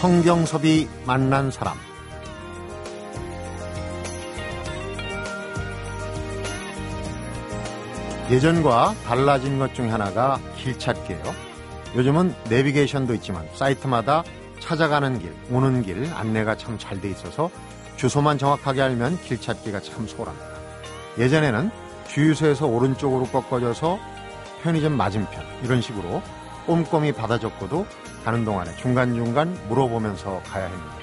성경섭이 만난 사람 예전과 달라진 것 중 하나가 길 찾기예요. 요즘은 내비게이션도 있지만 사이트마다 찾아가는 길, 오는 길 안내가 참 잘 돼 있어서 주소만 정확하게 알면 길 찾기가 참 소홀합니다. 예전에는 주유소에서 오른쪽으로 꺾어져서 편의점 맞은편 이런 식으로 꼼꼼히 받아 적고도 가는 동안에 중간중간 물어보면서 가야 했는데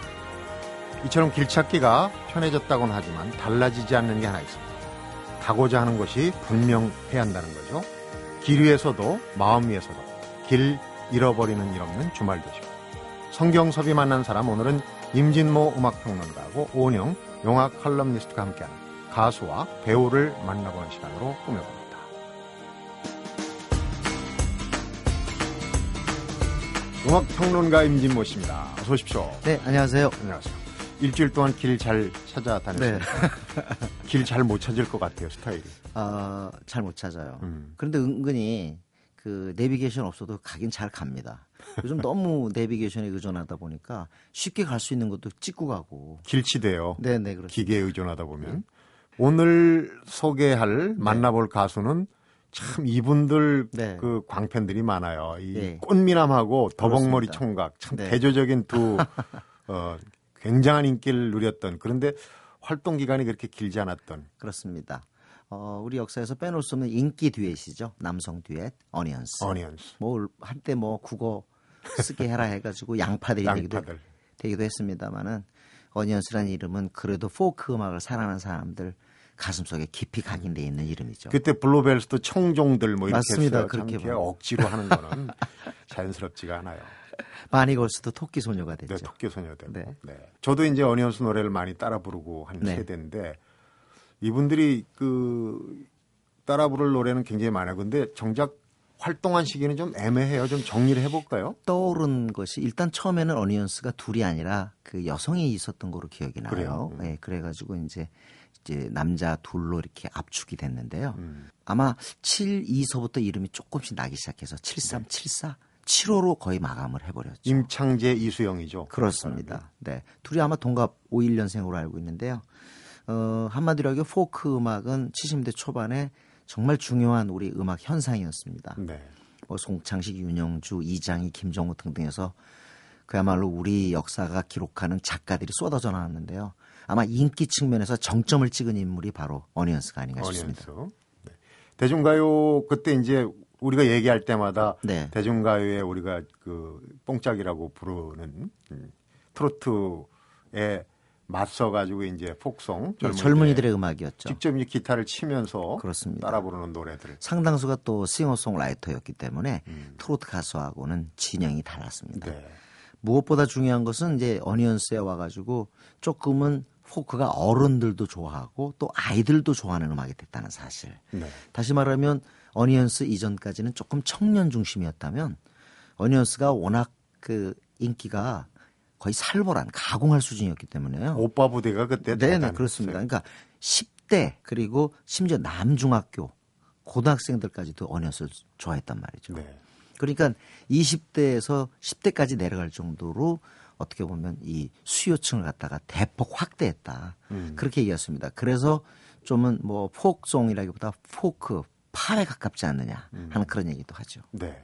이처럼 길 찾기가 편해졌다고는 하지만 달라지지 않는 게 하나 있습니다. 가고자 하는 것이 분명해야 한다는 거죠. 길 위에서도 마음 위에서도 길 잃어버리는 일 없는 주말 도시고 성경섭이 만난 사람 오늘은 임진모 음악평론가하고 오은영 영화 컬럼니스트가 함께하는 가수와 배우를 만나보는 시간으로 꾸며봅니다. 음악평론가 임진모 씨입니다. 어서 오십시오. 네, 안녕하세요. 안녕하세요. 일주일 동안 길 잘 찾아다녔어요. 네. 길잘 못 찾을 것 같아요, 스타일이. 아, 잘못 찾아요. 음. 그런데 은근히 그 내비게이션 없어도 가긴 잘 갑니다. 요즘 너무 내비게이션에 의존하다 보니까 쉽게 갈 수 있는 것도 찍고 가고. 길치대요. 네, 네, 그렇습니다. 기계에 의존하다 보면. 오늘 소개할 만나볼 가수는 참 이분들 네. 그 광팬들이 많아요. 이 네. 꽃미남하고 더벅머리. 총각 참 네. 대조적인 두 어, 굉장한 인기를 누렸던 그런데 활동 기간이 그렇게 길지 않았던 그렇습니다. 어, 우리 역사에서 빼놓을 수 없는 인기 듀엣이죠. 남성 듀엣, 어니언스. 어니언스 뭐 한때 뭐 국어 쓰게 해라 해가지고 양파들이 되기도. 되기도 했습니다만은 어니언스라는 이름은 그래도 포크 음악을 사랑하는 사람들 가슴속에 깊이 각인돼 있는 이름이죠. 그때 블루벨스도 청종들 뭐 이렇게 맞습니다. 그렇게. 억지로 하는 거는 자연스럽지가 않아요. 바니걸스도 토끼 소녀가 됐죠. 네, 토끼 소녀들. 네. 네. 저도 이제 어니언스 노래를 많이 따라 부르고 한 네. 세대인데 이분들이 그 따라 부를 노래는 굉장히 많아요. 근데 정작 활동한 시기는 좀 애매해요. 좀 정리를 해볼까요? 떠오른 것이 일단 처음에는 어니언스가 둘이 아니라 그 여성이 있었던 거로 기억이 나요. 그래요? 음. 네, 그래가지고 이제 이제 남자 둘로 이렇게 압축이 됐는데요. 음. 아마 7, 2서부터 이름이 조금씩 나기 시작해서 73, 74, 75로 거의 마감을 해버렸죠. 임창재, 이수영이죠. 그렇습니다. 네. 둘이 아마 동갑 51년생으로 알고 있는데요. 어, 한마디로 하기에 포크 음악은 70대 초반에 정말 중요한 우리 음악 현상이었습니다. 네. 뭐 송창식, 윤영주, 이장희, 김정우 등등해서 그야말로 우리 역사가 기록하는 작가들이 쏟아져 나왔는데요. 아마 인기 측면에서 정점을 찍은 인물이 바로 어니언스가 아닌가 싶습니다. 어니언스. 네. 대중가요 그때 이제 우리가 얘기할 때마다 네. 대중가요에 우리가 그 뽕짝이라고 부르는 음, 트로트에 맞서 가지고 이제 폭송 예, 젊은이들의 음악이었죠. 직접 이제 기타를 치면서 그렇습니다. 따라 부르는 노래들. 상당수가 또 싱어송라이터였기 때문에 트로트 가수하고는 진영이 달랐습니다. 음. 네. 무엇보다 중요한 것은 이제 어니언스에 와가지고 조금은 포크가 어른들도 좋아하고 또 아이들도 좋아하는 음악이 됐다는 사실. 네. 다시 말하면 어니언스 이전까지는 조금 청년 중심이었다면 어니언스가 워낙 그 인기가 거의 살벌한 가공할 수준이었기 때문에요. 오빠 부대가 그때 네네 대단했어요. 그렇습니다. 그러니까 10대 그리고 심지어 남중학교 고등학생들까지도 어니언스를 좋아했단 말이죠. 네. 그러니까 20대에서 10대까지 내려갈 정도로 어떻게 보면 이 수요층을 갖다가 대폭 확대했다. 음. 그렇게 얘기했습니다. 그래서 좀은 뭐 포크송이라기보다 포크 팝에 가깝지 않느냐 음. 하는 그런 얘기도 하죠. 네.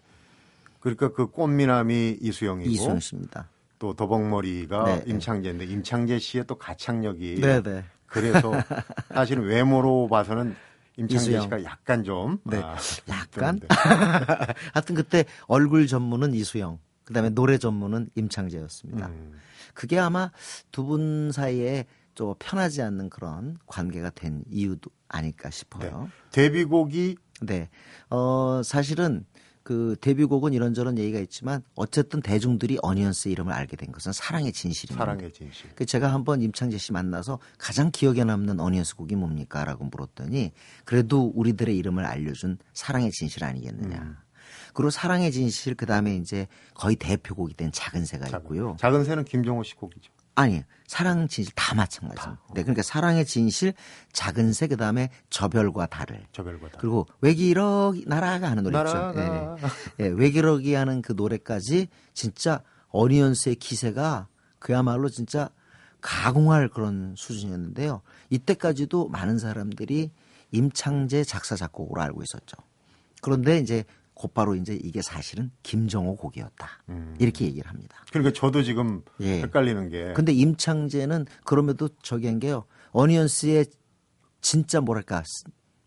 그러니까 그 꽃미남이 이수영이고 이수영 씨입니다. 또 도벅머리가 네, 네. 임창재인데 임창재 씨의 또 가창력이 네 네. 그래서 사실은 외모로 봐서는 임창재 이수영. 씨가 약간 좀 네. 아, 약간? 그런데. 하여튼 그때 얼굴 전문은 이수영, 그다음에 노래 전문은 임창재였습니다. 음. 그게 아마 두 분 사이에 좀 편하지 않는 그런 관계가 된 이유도 아닐까 싶어요. 데뷔곡이 네. 어, 사실은 그 데뷔곡은 이런저런 얘기가 있지만 어쨌든 대중들이 어니언스 이름을 알게 된 것은 사랑의 진실입니다. 사랑의 진실. 그 제가 한번 임창재 씨 만나서 가장 기억에 남는 어니언스 곡이 뭡니까? 라고 물었더니 그래도 우리들의 이름을 알려준 사랑의 진실 아니겠느냐. 음. 그리고 사랑의 진실 그다음에 이제 거의 대표곡이 된 작은 새가 있고요. 작은 새는 김종호 씨 곡이죠. 아니, 사랑 진실 다 마찬가지입니다. 네, 그러니까 사랑의 진실, 작은 새 그다음에 저별과 달을. 저별과 다. 그리고 외기럭 나라가 하는 노래 있죠. 나라가. 예, 예, 외기럭이 하는 그 노래까지 진짜 어니언스의 기세가 그야말로 진짜 가공할 그런 수준이었는데요. 이때까지도 많은 사람들이 임창재 작사 작곡으로 알고 있었죠. 그런데 이제 곧바로 이제 이게 사실은 김정호 곡이었다. 음. 이렇게 얘기를 합니다. 그러니까 저도 지금 예. 헷갈리는 게 근데 임창재는 그럼에도 저기 한 게요. 어니언스의 진짜 뭐랄까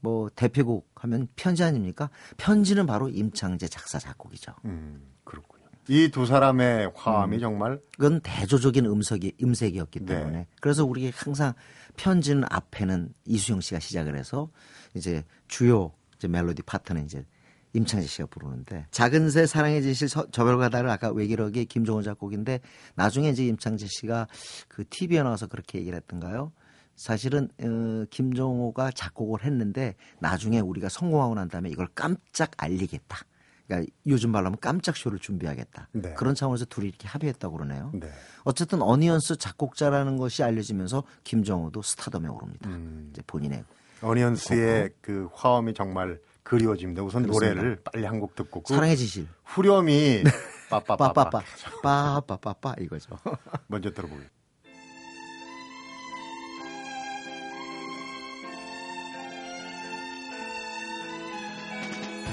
뭐 대표곡 하면 편지 아닙니까? 편지는 바로 임창재 작사 작곡이죠. 음, 그렇군요. 이 두 사람의 화음이 음. 정말 그건 대조적인 음색이 음색이었기 네. 때문에 그래서 우리 항상 편지는 앞에는 이수영 씨가 시작을 해서 이제 주요 이제 멜로디 파트는 이제 임창재 씨가 부르는데 작은 새 사랑의 서- 저별가다를 아까 외기록의 김종호 작곡인데 나중에 이제 임창재 씨가 그 TV에 나와서 그렇게 얘기를 했던가요? 사실은 어, 김종호가 작곡을 했는데 나중에 우리가 성공하고 난 다음에 이걸 깜짝 알리겠다. 그러니까 요즘 말로 하면 깜짝 쇼를 준비하겠다. 네. 그런 차원에서 둘이 이렇게 합의했다고 그러네요. 네. 어쨌든 어니언스 작곡자라는 것이 알려지면서 김정호도 스타덤에 오릅니다. 음. 이제 본인의 어니언스의 그 화음이 정말 그리워집니다. 우선 그렇습니다. 노래를 빨리 한 곡 듣고 그 사랑의 지실 후렴이 빠빠빠빠 빠빠빠 빠빠빠빠 이거죠. 먼저 들어보겠습니다.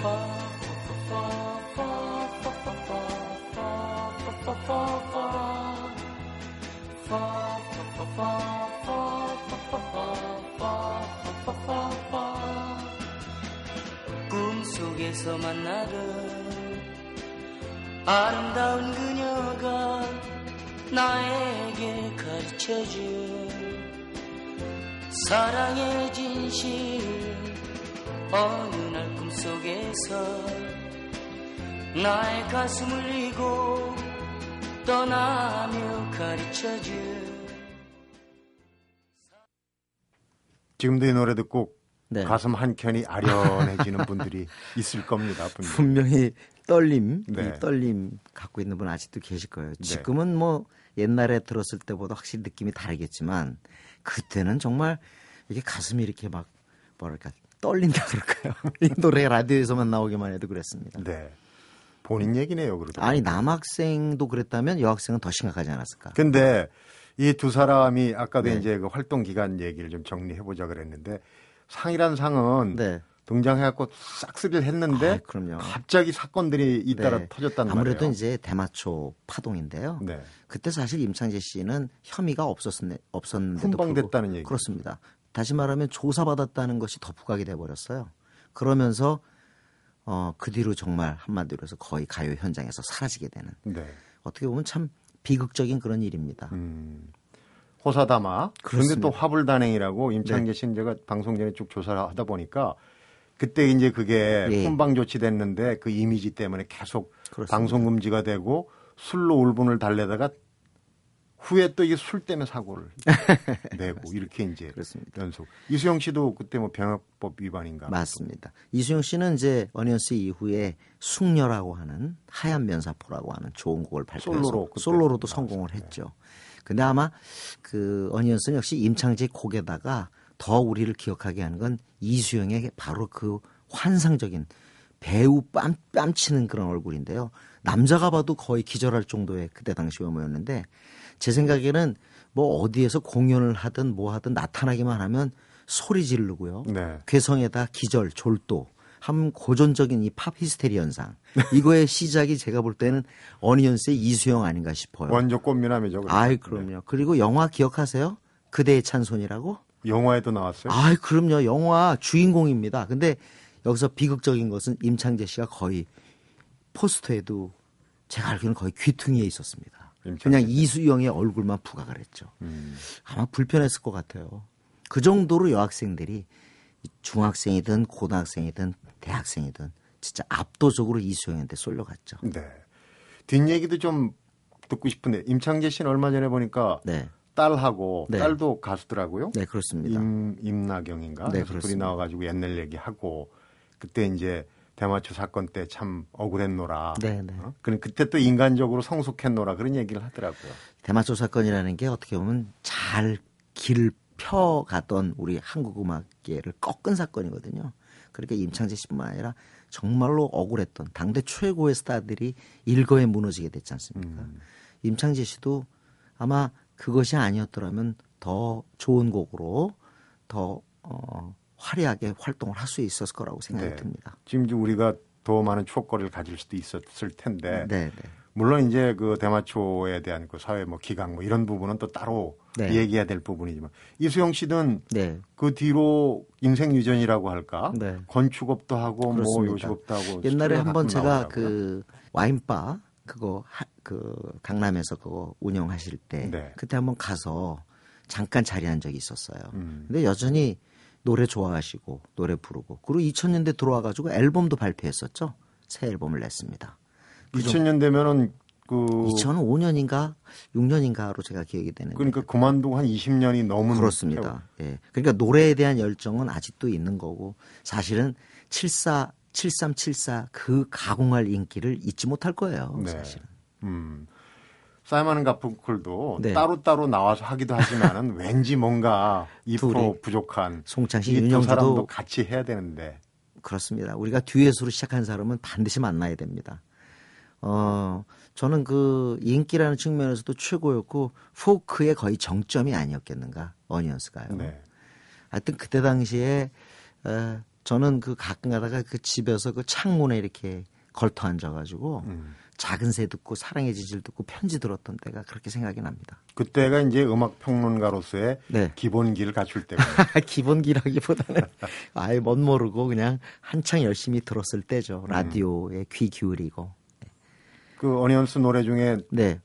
꿈 속에서 만나던 아름다운 그녀가 나에게 가르쳐준 사랑의 진실 어느 날 꿈속에서 나의 가슴 울리고 떠나며 가르쳐준 지금도 이 노래 듣고 네. 가슴 한 켠이 아련해지는 분들이 있을 겁니다. 분명히. 분명히 떨림, 네. 이 떨림 갖고 있는 분 아직도 계실 거예요. 지금은 뭐 옛날에 들었을 때보다 확실히 느낌이 다르겠지만 그때는 정말 이게 가슴이 이렇게 막 뭐랄까 떨린다 그럴까요? 이 노래 라디오에서만 나오기만 해도 그랬습니다. 네. 본인 얘기네요, 그래도. 아니 남학생도 그랬다면 여학생은 더 심각하지 않았을까? 근데 이 두 사람이 아까도 네. 이제 그 활동 기간 얘기를 좀 정리해 보자 그랬는데 상이란 상은 네. 등장해갖고 싹쓸이를 했는데 아, 그럼요. 갑자기 사건들이 잇따라 네. 터졌단 아무래도 말이에요. 이제 대마초 파동인데요. 네. 그때 사실 임창재 씨는 혐의가 없었네, 없었는데도 훈방됐다는 얘기. 그렇습니다. 다시 말하면 조사받았다는 것이 더 부각이 돼 버렸어요. 그러면서 어, 그 뒤로 정말 한마디로 해서 거의 가요 현장에서 사라지게 되는 네. 어떻게 보면 참 비극적인 그런 일입니다. 음. 호사다마. 그런데. 네. 또 화불단행이라고 임창재 씨는 제가 방송 전에 쭉 조사를 하다 보니까 그때 이제 그게 예. 훈방 조치됐는데 그 이미지 때문에 계속 그렇습니다. 방송 금지가 되고 술로 울분을 달래다가 후에 또 이게 술 때문에 사고를 내고 이렇게 이제 그렇습니다. 연속. 이수영 씨도 그때 뭐 병역법 위반인가? 맞습니다. 이수영 씨는 이제 어니언스 이후에 숙녀라고 하는 하얀 면사포라고 하는 좋은 곡을 발표해서 솔로로 솔로로도. 성공을 했죠. 근데 아마 그 어니언스는 역시 임창재 곡에다가 더 우리를 기억하게 하는 건 이수영의 바로 그 환상적인 배우 뺨, 뺨치는 그런 얼굴인데요. 남자가 봐도 거의 기절할 정도의 그때 당시 외모였는데 제 생각에는 뭐 어디에서 공연을 하든 뭐 하든 나타나기만 하면 소리 지르고요. 네. 괴성에다 기절, 졸도, 한 고전적인 이 팝 히스테리 현상. 이거의 시작이 제가 볼 때는 어니언스의 이수영 아닌가 싶어요. 원조 꽃미남이죠. 그래서. 아이 그럼요. 그리고 영화 기억하세요? 그대의 찬손이라고? 영화에도 나왔어요. 아이 그럼요. 영화 주인공입니다. 근데 여기서 비극적인 것은 임창재 씨가 거의 포스터에도 제가 알기로는 거의 귀퉁이에 있었습니다. 그냥 이수영의 얼굴만 부각을 했죠. 음. 아마 불편했을 것 같아요. 그 정도로 여학생들이 중학생이든 고등학생이든 대학생이든 진짜 압도적으로 이수영한테 쏠려갔죠. 네. 뒷얘기도 좀 듣고 싶은데 임창재 씨는 얼마 전에 보니까 네, 딸하고 네. 딸도 가수더라고요. 네 그렇습니다. 임 임나경인가? 네, 그래서 둘이. 나와가지고 옛날 얘기하고 그때 이제 대마초 사건 때 참 억울했노라. 네, 네. 어? 그럼 그때 또 인간적으로 성숙했노라 그런 얘기를 하더라고요. 대마초 사건이라는 게 어떻게 보면 잘 길을 펴가던 우리 한국 음악계를 꺾은 사건이거든요. 그러니까 임창재 씨뿐만 아니라 정말로 억울했던 당대 최고의 스타들이 일거에 무너지게 됐지 않습니까? 임창재 씨도 아마 그것이 아니었더라면 더 좋은 곡으로 더 어, 화려하게 활동을 할 수 있었을 거라고 생각이 네. 듭니다. 지금 우리가 더 많은 추억거리를 가질 수도 있었을 텐데 네, 네. 물론 이제 그 대마초에 대한 그 사회 뭐 기강 뭐 이런 부분은 또 따로 네. 얘기해야 될 부분이지만 이수영 씨는 네. 그 뒤로 인생 유전이라고 할까 네. 건축업도 하고 뭐 그렇습니다. 요식업도 하고 옛날에 한번 제가. 그 와인바 그거 하, 그 강남에서 그거 운영하실 때 네. 그때 한번 가서 잠깐 자리한 적이 있었어요. 음. 근데 여전히 노래 좋아하시고 노래 부르고 그리고 2000년대 들어와 가지고 앨범도 발표했었죠. 새 앨범을 냈습니다. 2000년 되면은 그 2005년인가 6년인가로 제가 기억이 되는데 그러니까 그만두고 한 20년이 넘은 그렇습니다. 예. 그러니까 노래에 대한 열정은 아직도 있는 거고 사실은 74 7374 그 가공할 인기를 잊지 못할 거예요. 네. 사실은. 음. 사이먼 가펑클도 네. 따로따로 나와서 하기도 하지만은 왠지 뭔가 2% 둘이. 부족한 송창 씨, 이두 윤영주도 사람도 같이 해야 되는데 그렇습니다. 우리가 듀엣으로 시작한 사람은 반드시 만나야 됩니다. 어, 저는 그 인기라는 측면에서도 최고였고 포크의 거의 정점이 아니었겠는가 어니언스가요. 네. 하여튼 그때 당시에 어, 저는 그 가끔 가다가 그 집에서 그 창문에 이렇게 걸터 앉아가지고 음. 작은 새 듣고 사랑의 지질 듣고 편지 들었던 때가 그렇게 생각이 납니다. 그때가 이제 음악 평론가로서의 네. 기본기를 갖출 때고 기본기라기보다는 아예 멋 모르고 그냥 한창 열심히 들었을 때죠. 라디오에 귀 기울이고. 그 어니언스 노래 중에 네.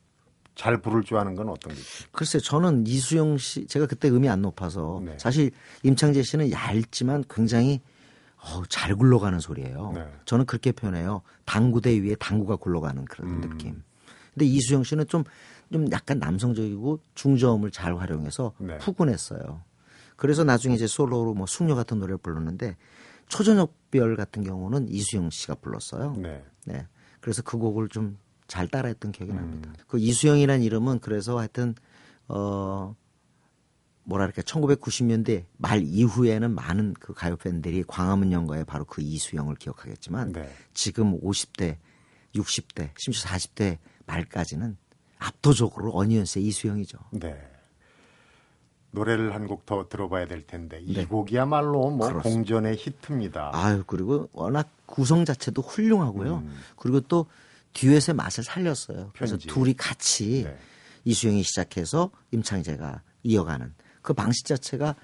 잘 부를 줄 아는 건 어떤 게 있어요? 글쎄 저는 이수영 씨 제가 그때 음이 안 높아서 네. 사실 임창재 씨는 얇지만 굉장히 어, 잘 굴러가는 소리예요. 네. 저는 그렇게 표현해요. 당구대 위에 당구가 굴러가는 그런 음. 느낌. 근데 이수영 씨는 좀, 좀 약간 남성적이고 중저음을 잘 활용해서 네. 푸근했어요. 그래서 나중에 이제 솔로로 뭐 숙녀 같은 노래를 불렀는데 초저녁별 같은 경우는 이수영 씨가 불렀어요. 네. 네. 그래서 그 곡을 좀 잘 따라했던 기억이 음. 납니다. 그 이수영이라는 이름은 그래서 하여튼 어 뭐랄까 1990년대 말 이후에는 많은 그 가요 팬들이 광화문 연가에 바로 그 이수영을 기억하겠지만 네. 지금 50대, 60대, 심지어 40대 말까지는 압도적으로 어니언스의 이수영이죠. 네. 노래를 한 곡 더 들어봐야 될 텐데 이 네. 곡이야말로 뭐 그렇습니다. 공전의 히트입니다. 아유 그리고 워낙 구성 자체도 훌륭하고요. 음. 그리고 또 듀엣의 맛을 살렸어요. 그래서 편지. 둘이 같이 네. 이수영이 시작해서 임창재가 이어가는 그 방식 자체가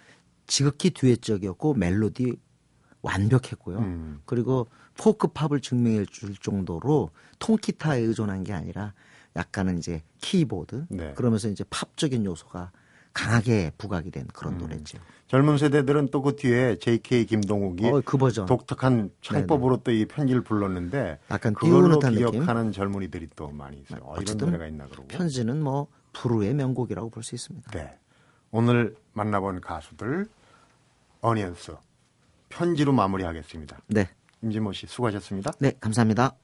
지극히 듀엣적이었고 멜로디 완벽했고요. 음. 그리고 포크 팝을 증명해 줄 정도로 통기타에 의존한 게 아니라 약간은 이제 키보드 네. 그러면서 이제 팝적인 요소가 강하게 부각이 된 그런 음. 노래죠. 젊은 세대들은 또 그 뒤에 JK 김동욱이 어, 그 버전. 독특한 창법으로 또 이 편지를 불렀는데 약간 그걸로 띄우는 느낌? 기억하는 젊은이들이 또 많이 있어요. 어, 이런 노래가 있나 그러고. 편지는 뭐 불후의 명곡이라고 볼 수 있습니다. 네. 오늘 만나본 가수들 어니언스 편지로 마무리하겠습니다. 네. 임진모 씨 수고하셨습니다. 네, 감사합니다.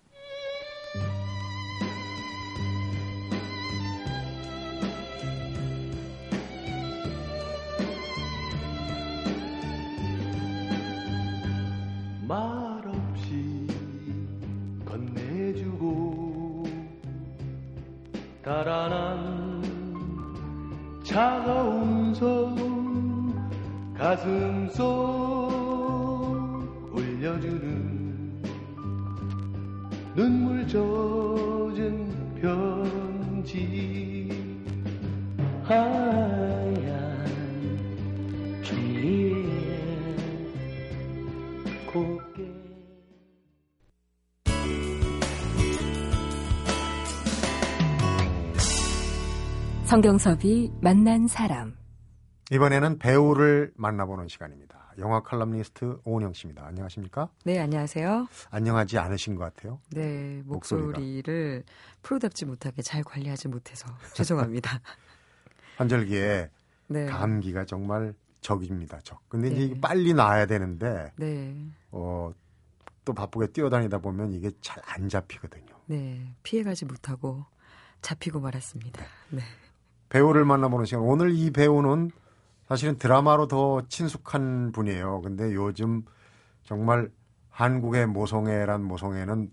말없이 건네주고 달아난 차가운 손 가슴 속 올려주는 눈물 젖은 편지. 하 성경섭이 만난 사람. 이번에는 배우를 만나보는 시간입니다. 영화 칼럼니스트 오은영 씨입니다. 안녕하십니까? 네, 안녕하세요. 안녕하지 않으신 것 같아요. 네. 목소리를 프로답지 못하게 잘 관리하지 못해서 죄송합니다. 환절기에 네. 감기가 정말 적입니다. 적. 근데 이제 네. 이게 빨리 나아야 되는데 네. 어, 또 바쁘게 뛰어다니다 보면 이게 잘 안 잡히거든요. 네. 피해가지 못하고 잡히고 말았습니다. 네. 배우를 만나보는 시간. 오늘 이 배우는 사실은 드라마로 더 친숙한 분이에요. 근데 요즘 정말 한국의 모성애란 모성애는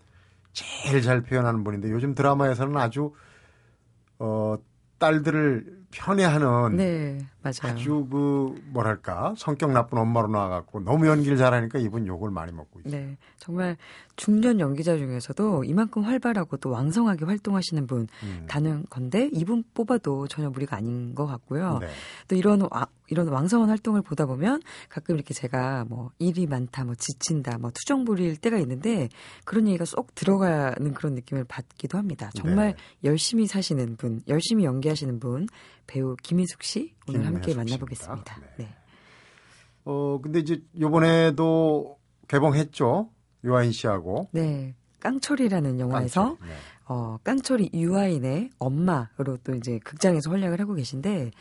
제일 잘 표현하는 분인데 요즘 드라마에서는 아주 어, 딸들을 편애하는 네, 맞아요. 아주 그 뭐랄까 성격 나쁜 엄마로 나와갖고 너무 연기를 잘하니까 이분 욕을 많이 먹고 있어요. 네, 정말 중년 연기자 중에서도 이만큼 활발하고 또 왕성하게 활동하시는 분 음. 다는 건데 이분 뽑아도 전혀 무리가 아닌 것 같고요. 네. 또 이런 와- 이런 왕성한 활동을 보다 보면 가끔 이렇게 제가 뭐 일이 많다, 뭐 지친다, 뭐 투정 부릴 때가 있는데 그런 얘기가 쏙 들어가는 그런 느낌을 받기도 합니다. 정말 네. 열심히 사시는 분, 열심히 연기하시는 분 배우 김인숙 씨 오늘 함께 김인숙 만나보겠습니다. 씨입니다. 네. 어 근데 이제 요번에도 개봉했죠 유아인 씨하고 네. 깡철이라는 영화에서 깡철. 네. 어, 깡철이 유아인의 엄마로 또 이제 극장에서 활약을 하고 계신데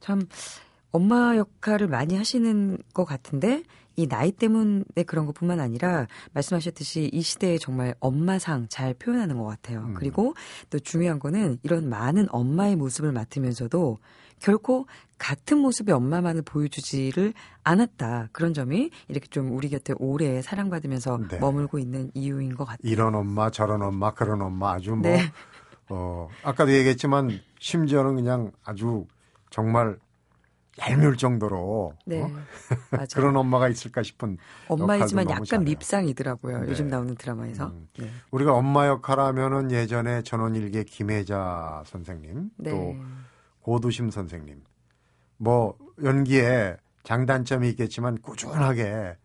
참 엄마 역할을 많이 하시는 것 같은데 이 나이 때문에 그런 것뿐만 아니라 말씀하셨듯이 이 시대에 정말 엄마상 잘 표현하는 것 같아요. 음. 그리고 또 중요한 거는 이런 많은 엄마의 모습을 맡으면서도 결코 같은 모습의 엄마만을 보여주지를 않았다. 그런 점이 이렇게 좀 우리 곁에 오래 사랑받으면서 네. 머물고 있는 이유인 것 같아요. 이런 엄마 저런 엄마 그런 엄마 아주 뭐 네. 어, 아까도 얘기했지만 심지어는 그냥 아주 정말 얄미울 정도로 네, 어? 그런 엄마가 있을까 싶은 엄마이지만 약간 잘해요. 밉상이더라고요. 네. 요즘 나오는 드라마에서. 음. 네. 우리가 엄마 역할하면은 예전에 전원일기 김혜자 선생님 네. 또 고두심 선생님 뭐 연기에 장단점이 있겠지만 꾸준하게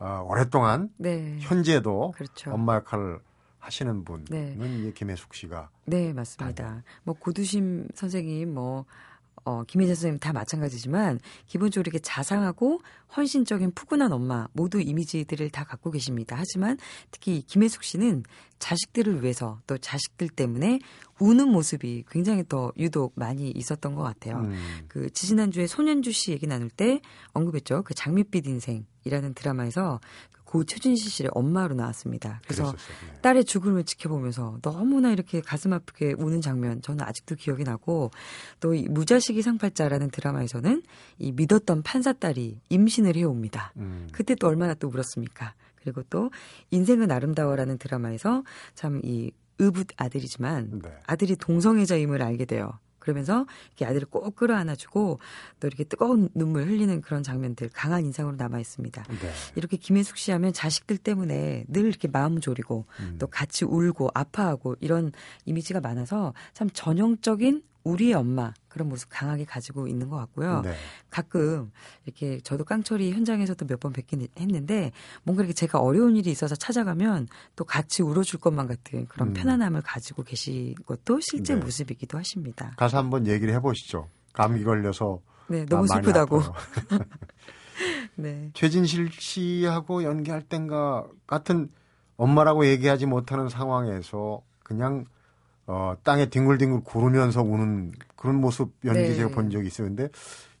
어, 오랫동안 네. 현재도 그렇죠. 엄마 역할을 하시는 분은 네. 김혜숙 씨가 네, 맞습니다. 뭐 고두심 선생님 뭐 어, 김혜자 선생님 다 마찬가지지만 기본적으로 이렇게 자상하고 헌신적인 푸근한 엄마 모두 이미지들을 다 갖고 계십니다. 하지만 특히 김혜숙 씨는 자식들을 위해서 또 자식들 때문에 우는 모습이 굉장히 더 유독 많이 있었던 것 같아요. 음, 그 지지난주에 손현주 씨 얘기 나눌 때 언급했죠. 그 장밋빛 인생이라는 드라마에서 그 고 최준실 씨의 엄마로 나왔습니다. 그래서 그랬었어요. 네. 딸의 죽음을 지켜보면서 너무나 이렇게 가슴 아프게 우는 장면 저는 아직도 기억이 나고 또 이 무자식이 상팔자라는 드라마에서는 이 믿었던 판사 딸이 임신을 해옵니다. 음, 그때 또 얼마나 또 울었습니까? 그리고 또 인생은 아름다워라는 드라마에서 참 이 의붓 아들이지만 네. 아들이 동성애자임을 알게 돼요. 그러면서 이렇게 아들을 꼭 끌어안아주고 또 이렇게 뜨거운 눈물 흘리는 그런 장면들 강한 인상으로 남아 있습니다. 네. 이렇게 김혜숙 씨 하면 자식들 때문에 늘 이렇게 마음 졸이고 음. 또 같이 울고 아파하고 이런 이미지가 많아서 참 전형적인 우리의 엄마 그런 모습 강하게 가지고 있는 것 같고요. 네. 가끔 이렇게 저도 깡철이 현장에서도 몇 번 뵙긴 했는데 뭔가 이렇게 제가 어려운 일이 있어서 찾아가면 또 같이 울어줄 것만 같은 그런 음. 편안함을 가지고 계신 것도 실제 네. 모습이기도 하십니다. 가서 한번 얘기를 해보시죠. 감기 걸려서 네, 너무 슬프다고. 네. 최진실 씨하고 연기할 땐가 같은 엄마라고 얘기하지 못하는 상황에서 그냥 어, 땅에 뒹굴뒹굴 구르면서 우는 그런 모습 연기 네. 제가 본 적이 있어요. 근데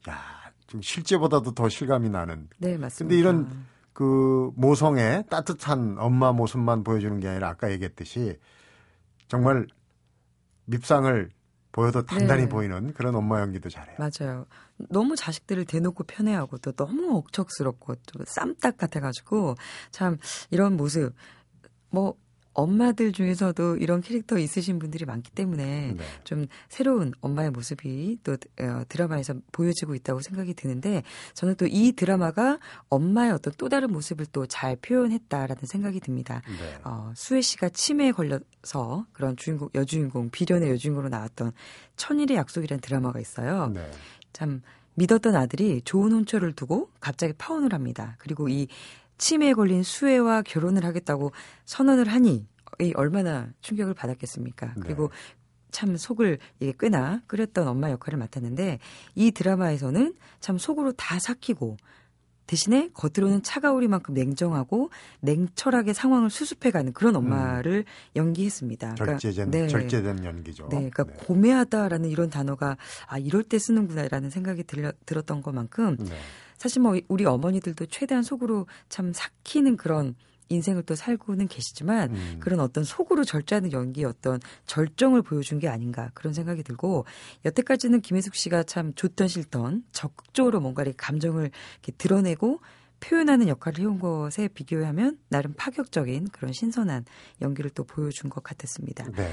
야, 좀 실제보다도 더 실감이 나는 네, 맞습니다. 근데 이런 그 모성의 따뜻한 엄마 모습만 보여주는 게 아니라 아까 얘기했듯이 정말 밉상을 보여도 단단히 네. 보이는 그런 엄마 연기도 잘해요. 맞아요. 너무 자식들을 대놓고 편애하고 또 너무 억척스럽고 또 쌈딱 같아가지고 참 이런 모습 뭐 엄마들 중에서도 이런 캐릭터 있으신 분들이 많기 때문에 네. 좀 새로운 엄마의 모습이 또 어, 드라마에서 보여지고 있다고 생각이 드는데 저는 또 이 드라마가 엄마의 어떤 또 다른 모습을 또 잘 표현했다라는 생각이 듭니다. 네. 어, 수혜 씨가 치매에 걸려서 그런 주인공 여주인공 비련의 여주인공으로 나왔던 천일의 약속이라는 드라마가 있어요. 네. 참 믿었던 아들이 좋은 혼처를 두고 갑자기 파혼을 합니다. 그리고 이 치매에 걸린 수혜와 결혼을 하겠다고 선언을 하니 이 얼마나 충격을 받았겠습니까? 네. 그리고 참 속을 이게 꽤나 끓였던 엄마 역할을 맡았는데 이 드라마에서는 참 속으로 다 삭히고 대신에 겉으로는 차가우리만큼 냉정하고 냉철하게 상황을 수습해가는 그런 엄마를 연기했습니다. 그러니까 음. 절제된 네. 절제된 연기죠. 네, 그러니까 고매하다라는 이런 단어가 아 이럴 때 쓰는구나라는 생각이 들려, 들었던 것만큼 네. 사실 뭐 우리 어머니들도 최대한 속으로 참 삭히는 그런 인생을 또 살고는 계시지만 음. 그런 어떤 속으로 절제하는 연기의 어떤 절정을 보여준 게 아닌가 그런 생각이 들고 여태까지는 김혜숙 씨가 참 좋던 싫던 적극적으로 뭔가 이 감정을 이렇게 드러내고 표현하는 역할을 해온 것에 비교하면 나름 파격적인 그런 신선한 연기를 또 보여준 것 같았습니다. 네.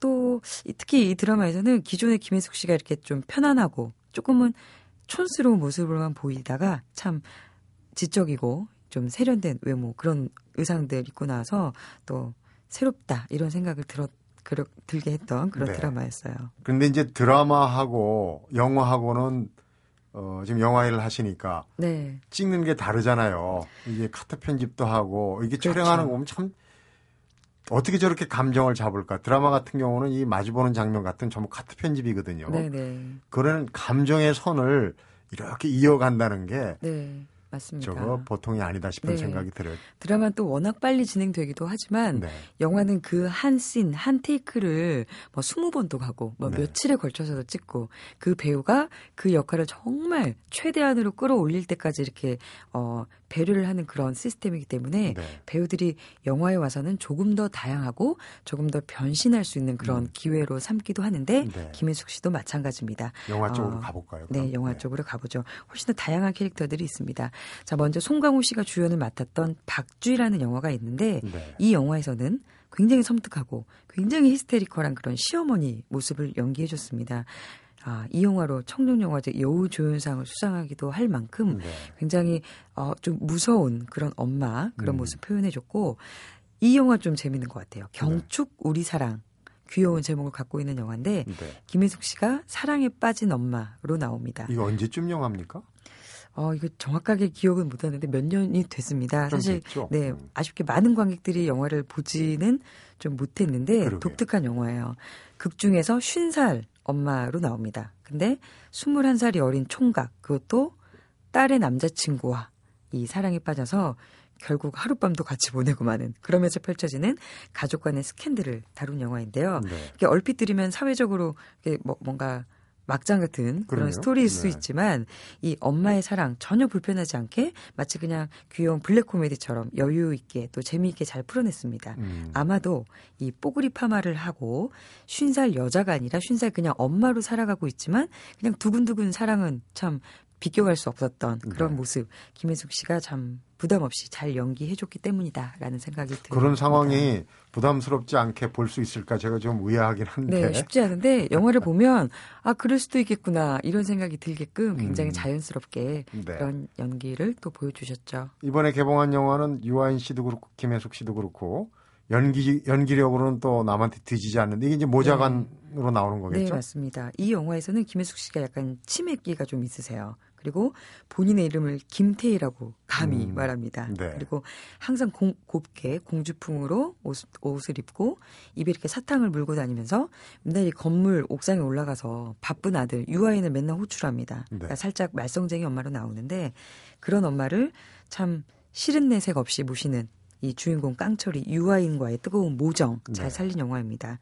또 이- 특히 이 드라마에서는 기존의 김혜숙 씨가 이렇게 좀 편안하고 조금은 촌스러운 모습으로만 보이다가 참 지적이고 좀 세련된 외모 그런 의상들 입고 나와서 또 새롭다 이런 생각을 들었 그러, 들게 했던 그런 네. 드라마였어요. 근데 이제 드라마하고 영화하고는 어, 지금 영화 일을 하시니까 네. 찍는 게 다르잖아요. 이게 카트 편집도 하고 이게 그렇죠. 촬영하는 거 보면 참 어떻게 저렇게 감정을 잡을까? 드라마 같은 경우는 이 마주보는 장면 같은 전부 카트 편집이거든요. 네, 네. 그런 감정의 선을 이렇게 이어간다는 게 네. 맞습니다. 저거 보통이 아니다 싶은 네. 생각이 들어요. 드라마는 또 워낙 빨리 진행되기도 하지만 네. 영화는 그 한 씬, 한 테이크를 뭐 20번도 가고 뭐 네. 며칠에 걸쳐서도 찍고 그 배우가 그 역할을 정말 최대한으로 끌어올릴 때까지 이렇게 어 배려를 하는 그런 시스템이기 때문에 네. 배우들이 영화에 와서는 조금 더 다양하고 조금 더 변신할 수 있는 그런 기회로 삼기도 하는데 음. 네. 김혜숙 씨도 마찬가지입니다. 영화 쪽으로 어, 가볼까요? 네, 그럼? 영화 쪽으로 가보죠. 훨씬 더 다양한 캐릭터들이 있습니다. 자, 먼저 송강호 씨가 주연을 맡았던 박쥐라는 영화가 있는데 네. 이 영화에서는 굉장히 섬뜩하고 굉장히 히스테리컬한 그런 시어머니 모습을 연기해 줬습니다. 아, 이 영화로 청룡영화제 여우조연상을 수상하기도 할 만큼 네. 굉장히 어, 좀 무서운 그런 엄마 그런 음. 모습 표현해줬고 이 영화 좀 재밌는 것 네. 같아요. 경축 우리 사랑 귀여운 제목을 갖고 있는 영화인데 네. 김혜숙 씨가 사랑에 빠진 엄마로 나옵니다. 이거 언제쯤 영화입니까? 어, 이거 정확하게 기억은 못하는데 몇 년이 됐습니다. 좀 사실 됐죠? 네 음. 아쉽게 많은 관객들이 영화를 보지는 좀 못했는데 그러게요. 독특한 영화예요. 극 중에서 50살 엄마로 나옵니다. 근데 21살이 어린 총각 그것도 딸의 남자친구와 이 사랑에 빠져서 결국 하룻밤도 같이 보내고 마는 그러면서 펼쳐지는 가족 간의 스캔들을 다룬 영화인데요. 네. 이게 얼핏 들으면 사회적으로 이게 뭐 뭔가 막장 같은 그런 그러네요. 스토리일 수 네. 있지만 이 엄마의 사랑 전혀 불편하지 않게 마치 그냥 귀여운 블랙 코미디처럼 여유 있게 또 재미있게 잘 풀어냈습니다. 음. 아마도 이 뽀글이 파마를 하고 쉰 살 여자가 아니라 쉰 살 그냥 엄마로 살아가고 있지만 그냥 두근두근 사랑은 참 비껴갈 수 없었던 그런 네. 모습 김혜숙 씨가 참 부담 없이 잘 연기해줬기 때문이다라는 생각이 듭니다. 그런 상황이 부담스럽지 않게 볼 수 있을까 제가 좀 의아하긴 한데 네, 쉽지 않은데 영화를 보면 아 그럴 수도 있겠구나 이런 생각이 들게끔 굉장히 음. 자연스럽게 네. 그런 연기를 또 보여주셨죠. 이번에 개봉한 영화는 유아인 씨도 그렇고 김혜숙 씨도 그렇고 연기 연기력으로는 또 남한테 뒤지지 않는데 이게 이제 모자관으로 나오는 네 거겠죠? 맞습니다. 이 영화에서는 김혜숙 씨가 약간 치매기가 좀 있으세요. 그리고 본인의 이름을 김태희라고 감히 음, 말합니다. 네. 그리고 항상 공- 곱게 공주풍으로 옷, 옷을 입고 입에 이렇게 사탕을 물고 다니면서 맨날 이 건물 옥상에 올라가서 바쁜 아들 유아인을 맨날 호출합니다. 네. 그러니까 살짝 말썽쟁이 엄마로 나오는데 그런 엄마를 참 싫은 내색 없이 모시는 이 주인공 깡철이 유아인과의 뜨거운 모정 잘 네. 살린 영화입니다.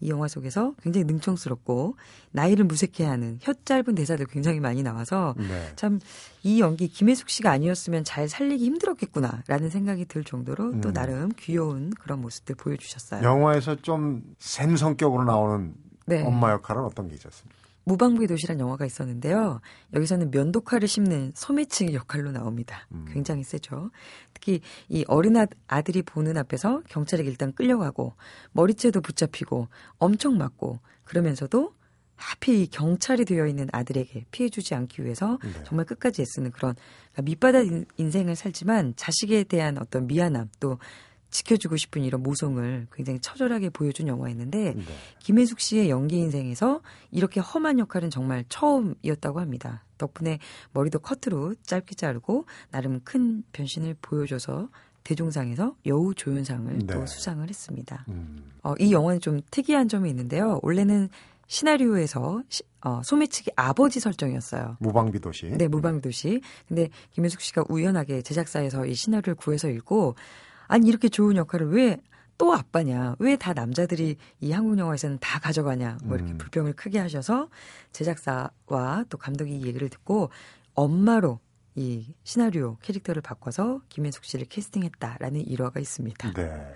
이 영화 속에서 굉장히 능청스럽고 나이를 무색해 하는 혀 짧은 대사들 굉장히 많이 나와서 네. 참이 연기 김혜숙 씨가 아니었으면 잘 살리기 힘들었겠구나라는 생각이 들 정도로 또 음. 나름 귀여운 그런 모습들 보여주셨어요. 영화에서 좀 센 성격으로 나오는 네. 엄마 역할은 어떤 게 있었습니까? 무방비의 도시란 영화가 있었는데요. 여기서는 면도칼을 씹는 소매치기 역할로 나옵니다. 음. 굉장히 세죠. 특히 이 어린 아- 아들이 보는 앞에서 경찰에게 일단 끌려가고 머리채도 붙잡히고 엄청 맞고 그러면서도 하필 이 경찰이 되어 있는 아들에게 피해 주지 않기 위해서 네. 정말 끝까지 애쓰는 그런 그러니까 밑바닥 인- 인생을 살지만 자식에 대한 어떤 미안함 또 지켜주고 싶은 이런 모성을 굉장히 처절하게 보여준 영화였는데 네. 김혜숙 씨의 연기 인생에서 이렇게 험한 역할은 정말 처음이었다고 합니다. 덕분에 머리도 커트로 짧게 자르고 나름 큰 변신을 보여줘서 대종상에서 여우 조연상을 네. 또 수상을 했습니다. 음. 어, 이 영화는 좀 특이한 점이 있는데요. 원래는 시나리오에서 시- 어, 소매치기 아버지 설정이었어요. 무방비 도시. 네, 무방도시. 근데 김혜숙 씨가 우연하게 제작사에서 이 시나리오를 구해서 읽고 아니 이렇게 좋은 역할을 왜 또 아빠냐? 왜 다 남자들이 이 한국 영화에서는 다 가져가냐? 뭐 이렇게 음. 불평을 크게 하셔서 제작사와 또 감독이 이 얘기를 듣고 엄마로 이 시나리오 캐릭터를 바꿔서 김혜숙 씨를 캐스팅했다라는 일화가 있습니다. 네.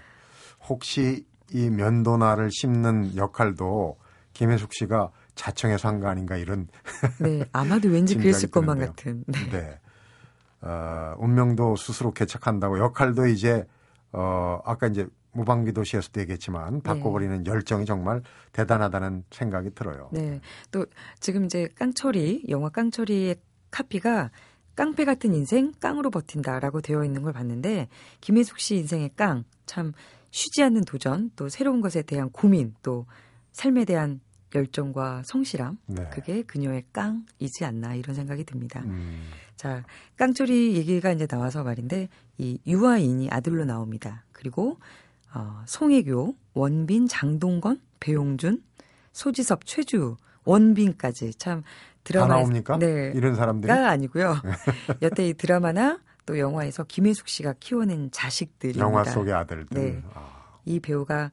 혹시 이 면도날을 씹는 역할도 김혜숙 씨가 자청해서 한 거 아닌가 이런 네, 아마도 왠지 그랬을 것만. 같은. 네. 네. 어, 운명도 스스로 개척한다고 역할도 이제 어 아까 이제 무방비 도시에서도 얘기했지만 바꿔버리는 열정이 정말 대단하다는 생각이 들어요. 네. 또 지금 이제 깡철이 영화 깡철이의 카피가 깡패 같은 인생 깡으로 버틴다라고 되어 있는 걸 봤는데 김혜숙 씨 인생의 깡 참 쉬지 않는 도전 또 새로운 것에 대한 고민 또 삶에 대한 열정과 성실함 네. 그게 그녀의 깡이지 않나 이런 생각이 듭니다. 음, 자, 깡철이 얘기가 이제 나와서 말인데, 이 유아인이 아들로 나옵니다. 그리고, 어, 송혜교, 원빈, 장동건, 배용준, 소지섭, 최주, 원빈까지 참다 드라마. 나옵니까? 네. 이런 사람들이? 가 아니고요. 여태 이 드라마나 또 영화에서 김혜숙 씨가 키워낸 자식들입니다. 영화 속의 아들들. 네. 아, 이 배우가 아,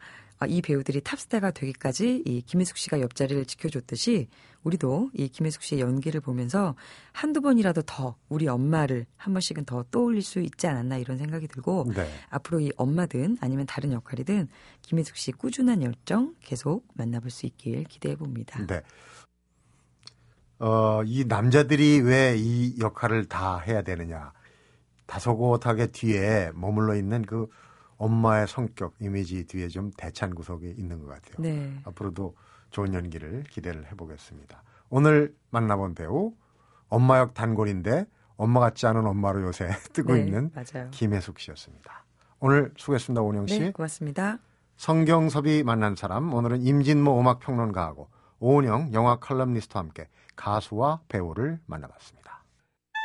이 배우들이 탑스타가 되기까지 이 김혜숙 씨가 옆자리를 지켜줬듯이 우리도 이 김혜숙 씨의 연기를 보면서 한두 번이라도 더 우리 엄마를 한 번씩은 더 떠올릴 수 있지 않았나 이런 생각이 들고 네. 앞으로 이 엄마든 아니면 다른 역할이든 김혜숙 씨 꾸준한 열정 계속 만나볼 수 있길 기대해 봅니다. 네. 어, 이 남자들이 왜 이 역할을 다 해야 되느냐. 다소곳하게 뒤에 머물러 있는 그 엄마의 성격, 이미지 뒤에 좀 대찬 구석이 있는 것 같아요. 네. 앞으로도 좋은 연기를 기대를 해보겠습니다. 오늘 만나본 배우, 엄마 역 단골인데 엄마 같지 않은 엄마로 요새 뜨고 네, 있는 맞아요. 김혜숙 씨였습니다. 오늘 수고했습니다, 오영 씨. 네, 고맙습니다. 성경섭이 만난 사람 오늘은 임진모 음악평론가하고 오은영 영화 칼럼니스트와 함께 가수와 배우를 만나봤습니다.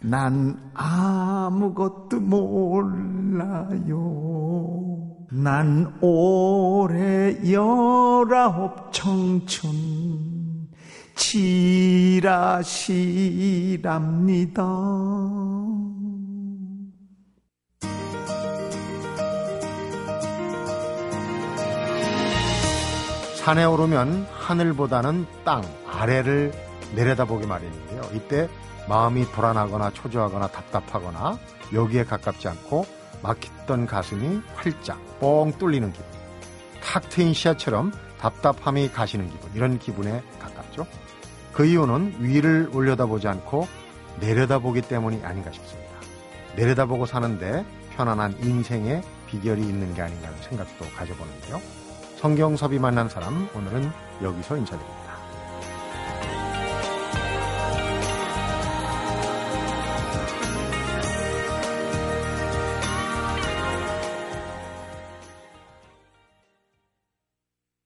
난 아무것도 몰라요. 난 올해 열아홉 청춘 지라시랍니다. 산에 오르면 하늘보다는 땅 아래를 내려다보기 마련인데요. 이때 마음이 불안하거나 초조하거나 답답하거나 여기에 가깝지 않고 막혔던 가슴이 활짝 뻥 뚫리는 기분. 탁 트인 시야처럼 답답함이 가시는 기분. 이런 기분에 가깝죠. 그 이유는 위를 올려다보지 않고 내려다보기 때문이 아닌가 싶습니다. 내려다보고 사는데 편안한 인생의 비결이 있는 게 아닌가 하는 생각도 가져보는데요. 성경섭이 만난 사람 오늘은 여기서 인사드립니다.